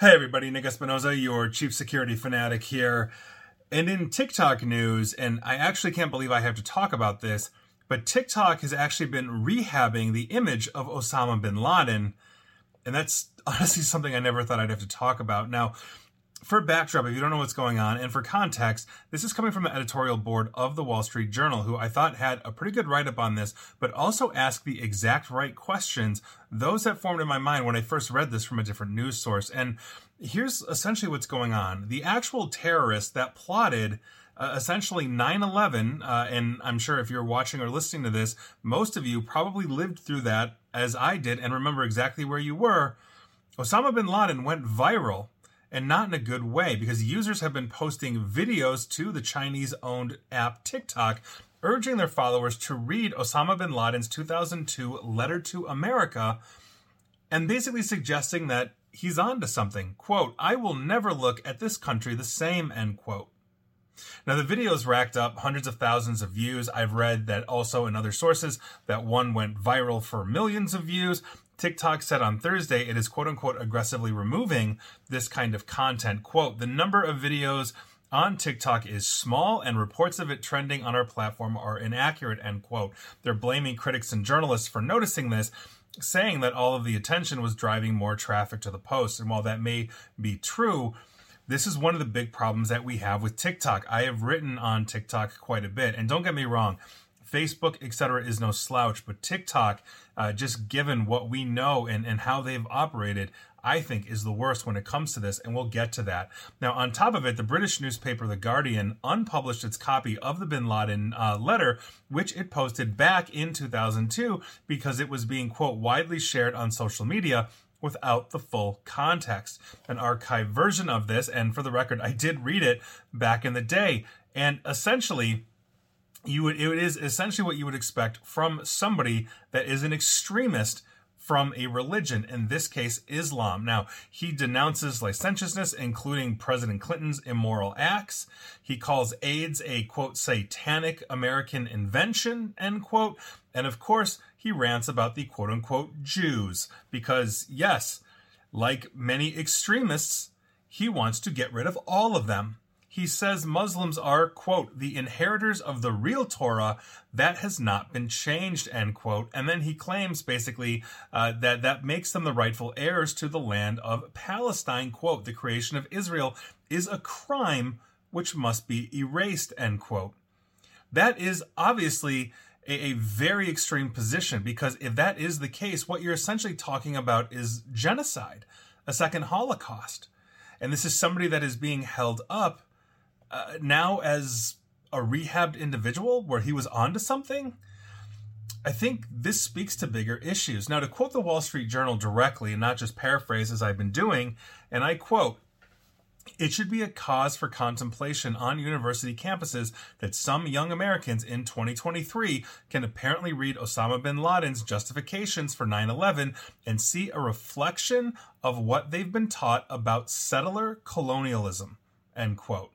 Hey everybody, Nick Espinosa, your chief security fanatic here. And in TikTok news, and I actually can't believe I have to talk about this, but TikTok has actually been rehabbing the image of Osama bin Laden. And that's honestly something I never thought I'd have to talk about. Now, for backdrop, if you don't know what's going on, and for context, this is coming from the editorial board of the Wall Street Journal, who I thought had a pretty good write up on this, but also asked the exact right questions, those that formed in my mind when I first read this from a different news source. And here's essentially what's going on the actual terrorists that plotted. Uh, essentially 9-11 uh, and i'm sure if you're watching or listening to this most of you probably lived through that as i did and remember exactly where you were osama bin laden went viral and not in a good way because users have been posting videos to the Chinese owned app TikTok urging their followers to read Osama bin Laden's 2002 letter to America and basically suggesting that he's on to something. Quote, I will never look at this country the same, end quote. Now, the videos racked up hundreds of thousands of views. I've read that also in other sources that one went viral for millions of views. TikTok said on Thursday it is quote unquote aggressively removing this kind of content. Quote, the number of videos on TikTok is small and reports of it trending on our platform are inaccurate, end quote. They're blaming critics and journalists for noticing this, saying that all of the attention was driving more traffic to the post. And while that may be true, this is one of the big problems that we have with TikTok. I have written on TikTok quite a bit, and don't get me wrong, Facebook, etc., is no slouch, but TikTok, uh, just given what we know and, and how they've operated, I think is the worst when it comes to this, and we'll get to that. Now, on top of it, the British newspaper The Guardian unpublished its copy of the bin Laden uh, letter, which it posted back in 2002 because it was being, quote, widely shared on social media without the full context. An archived version of this, and for the record, I did read it back in the day, and essentially, you would it is essentially what you would expect from somebody that is an extremist from a religion, in this case, Islam. Now, he denounces licentiousness, including President Clinton's immoral acts. He calls AIDS a quote, satanic American invention, end quote. And of course, he rants about the quote unquote Jews, because yes, like many extremists, he wants to get rid of all of them he says Muslims are, quote, the inheritors of the real Torah that has not been changed, end quote. And then he claims basically uh, that that makes them the rightful heirs to the land of Palestine, quote, the creation of Israel is a crime which must be erased, end quote. That is obviously a, a very extreme position because if that is the case, what you're essentially talking about is genocide, a second Holocaust. And this is somebody that is being held up uh, now as a rehabbed individual where he was onto something. I think this speaks to bigger issues. Now, to quote the Wall Street Journal directly and not just paraphrase as I've been doing, and I quote, it should be a cause for contemplation on university campuses that some young Americans in 2023 can apparently read Osama bin Laden's justifications for 9 11 and see a reflection of what they've been taught about settler colonialism. End quote.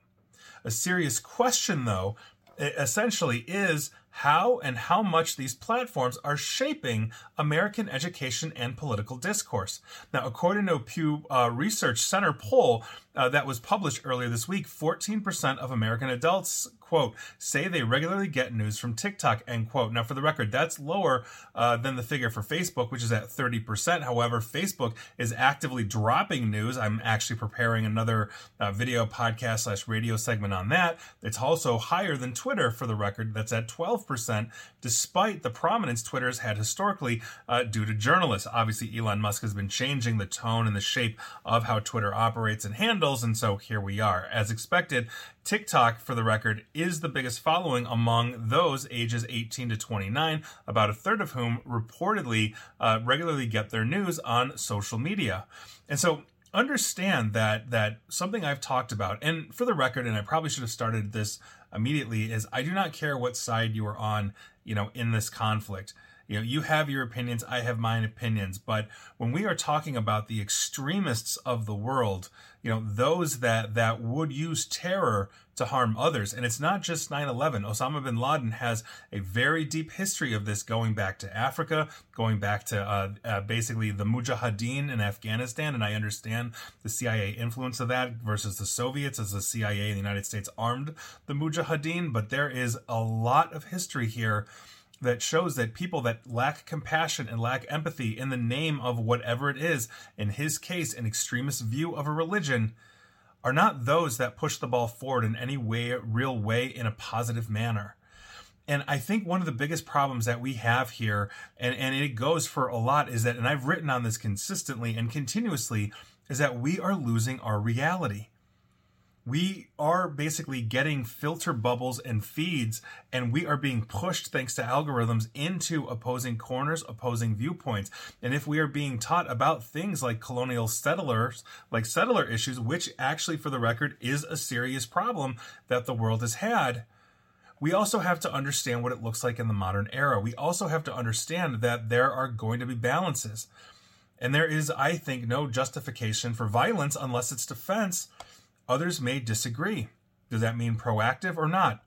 A serious question, though, essentially is how and how much these platforms are shaping American education and political discourse. Now, according to a Pew uh, Research Center poll uh, that was published earlier this week, 14% of American adults, quote, say they regularly get news from TikTok, end quote. Now, for the record, that's lower uh, than the figure for Facebook, which is at 30%. However, Facebook is actively dropping news. I'm actually preparing another uh, video podcast slash radio segment on that. It's also higher than Twitter, for the record. That's at 12 12%, despite the prominence Twitter has had historically uh, due to journalists. Obviously, Elon Musk has been changing the tone and the shape of how Twitter operates and handles, and so here we are. As expected, TikTok, for the record, is the biggest following among those ages 18 to 29, about a third of whom reportedly uh, regularly get their news on social media. And so understand that that something I've talked about, and for the record, and I probably should have started this immediately, is I do not care what side you are on, you know, in this conflict. You know, you have your opinions, I have mine opinions, but when we are talking about the extremists of the world, you know, those that that would use terror to harm others, and it's not just 9/11. Osama bin Laden has a very deep history of this, going back to Africa, going back to uh, uh, basically the Mujahideen in Afghanistan, and I understand the CIA influence of that versus the Soviets, as the CIA and the United States armed the Mujahideen. But there is a lot of history here that shows that people that lack compassion and lack empathy in the name of whatever it is, in his case, an extremist view of a religion, are not those that push the ball forward in any way, real way, in a positive manner. And I think one of the biggest problems that we have here, and, and it goes for a lot, is that, and I've written on this consistently and continuously, is that we are losing our reality we are basically getting filter bubbles and feeds, and we are being pushed, thanks to algorithms, into opposing corners, opposing viewpoints. And if we are being taught about things like colonial settlers, like settler issues, which actually, for the record, is a serious problem that the world has had, we also have to understand what it looks like in the modern era. We also have to understand that there are going to be balances. And there is, I think, no justification for violence unless it's defense Others may disagree. Does that mean proactive or not?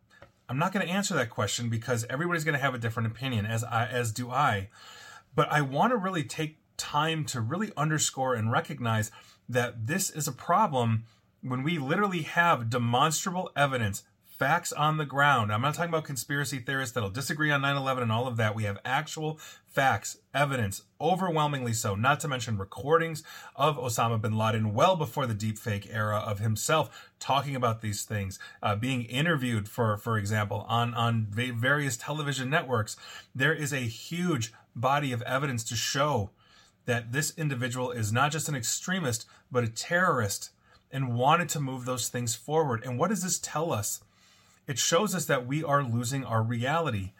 I'm not going to answer that question because everybody's going to have a different opinion, as I, as do I. But I want to really take time to really underscore and recognize that this is a problem when we literally have demonstrable evidence facts on the ground. I'm not talking about conspiracy theorists that'll disagree on 9 11 and all of that. We have actual facts, evidence, overwhelmingly so, not to mention recordings of Osama bin Laden well before the deepfake era of himself talking about these things, uh, being interviewed, for, for example, on, on various television networks. There is a huge body of evidence to show that this individual is not just an extremist, but a terrorist and wanted to move those things forward. And what does this tell us? It shows us that we are losing our reality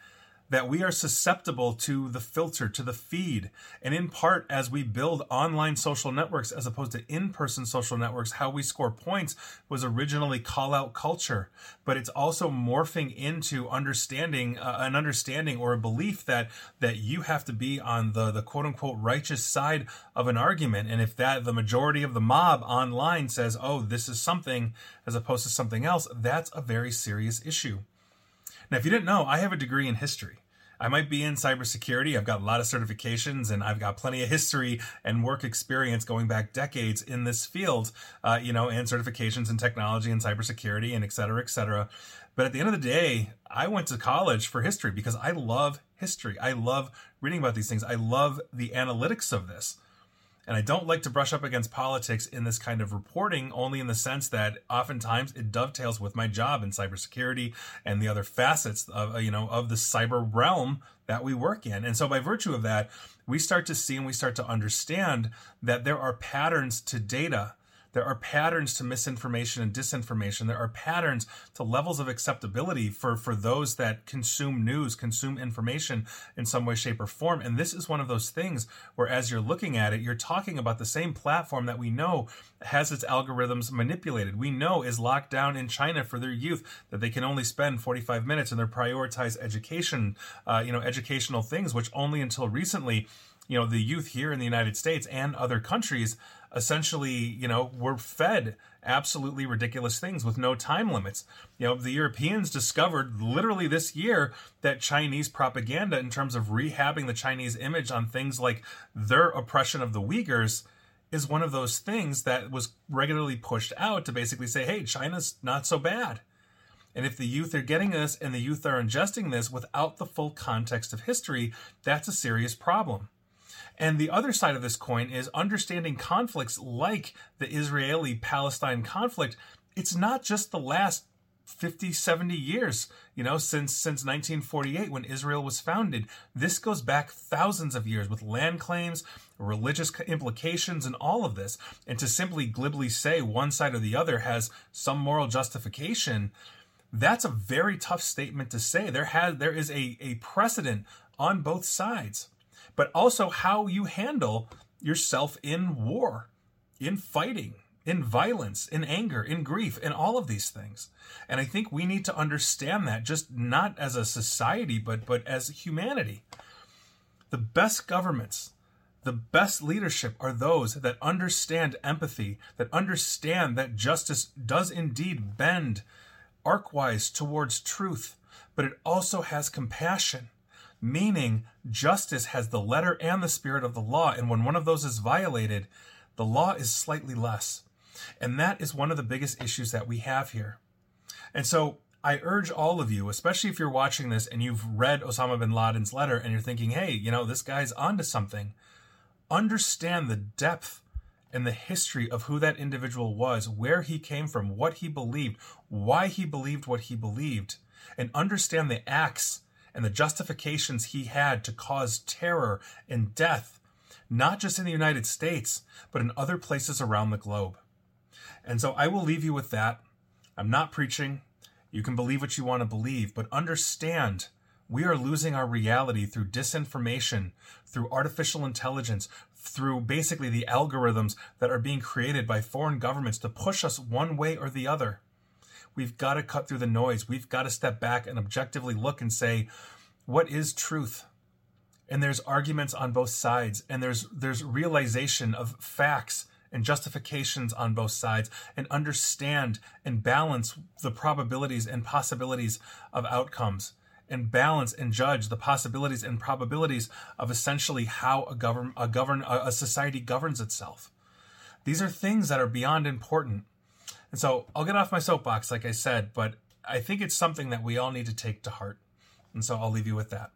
that we are susceptible to the filter, to the feed. And in part, as we build online social networks as opposed to in person social networks, how we score points was originally call out culture. But it's also morphing into understanding, uh, an understanding or a belief that, that you have to be on the, the quote unquote righteous side of an argument. And if that, the majority of the mob online says, oh, this is something as opposed to something else, that's a very serious issue. Now, if you didn't know, I have a degree in history. I might be in cybersecurity. I've got a lot of certifications and I've got plenty of history and work experience going back decades in this field, uh, you know, and certifications in technology and cybersecurity and et cetera, et cetera. But at the end of the day, I went to college for history because I love history. I love reading about these things. I love the analytics of this. And I don't like to brush up against politics in this kind of reporting, only in the sense that oftentimes it dovetails with my job in cybersecurity and the other facets of you know of the cyber realm that we work in. And so by virtue of that, we start to see and we start to understand that there are patterns to data there are patterns to misinformation and disinformation. There are patterns to levels of acceptability for, for those that consume news, consume information in some way, shape, or form. And this is one of those things where, as you're looking at it, you're talking about the same platform that we know has its algorithms manipulated. We know is locked down in China for their youth that they can only spend 45 minutes and they prioritize education, uh, you know, educational things, which only until recently you know the youth here in the United States and other countries essentially, you know, were fed absolutely ridiculous things with no time limits. You know, the Europeans discovered literally this year that Chinese propaganda, in terms of rehabbing the Chinese image on things like their oppression of the Uyghurs, is one of those things that was regularly pushed out to basically say, hey, China's not so bad. And if the youth are getting this and the youth are ingesting this without the full context of history, that's a serious problem. And the other side of this coin is understanding conflicts like the Israeli Palestine conflict. It's not just the last 50 70 years you know since since 1948 when israel was founded. This goes back thousands of years with land claims religious implications and all of this. And to simply glibly say one side or the other has some moral justification that's a very tough statement to say. There has there is a a precedent on both sides but also how you handle yourself in war, in fighting, in violence, in anger, in grief, in all of these things. And I think we need to understand that just not as a society, but but as humanity. The best governments, the best leadership are those that understand empathy, that understand that justice does indeed bend arcwise towards truth, but it also has compassion, meaning justice has the letter and the spirit of the law. And when one of those is violated, the law is slightly less. And that is one of the biggest issues that we have here. And so I urge all of you, especially if you're watching this and you've read Osama bin Laden's letter and you're thinking, hey, you know, this guy's onto something, understand the depth and the history of who that individual was, where he came from, what he believed, why he believed what he believed, and understand the acts and the justifications he had to cause terror and death, not just in the United States, but in other places around the globe. And so I will leave you with that. I'm not preaching. You can believe what you want to believe, but understand we are losing our reality through disinformation, through artificial intelligence, through basically the algorithms that are being created by foreign governments to push us one way or the other. We've got to cut through the noise. We've got to step back and objectively look and say, what is truth? And there's arguments on both sides, and there's there's realization of facts and justifications on both sides and understand and balance the probabilities and possibilities of outcomes and balance and judge the possibilities and probabilities of essentially how a govern a govern a society governs itself. These are things that are beyond important. And so I'll get off my soapbox like I said, but I think it's something that we all need to take to heart. And so I'll leave you with that.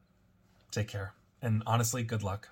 Take care. And honestly, good luck.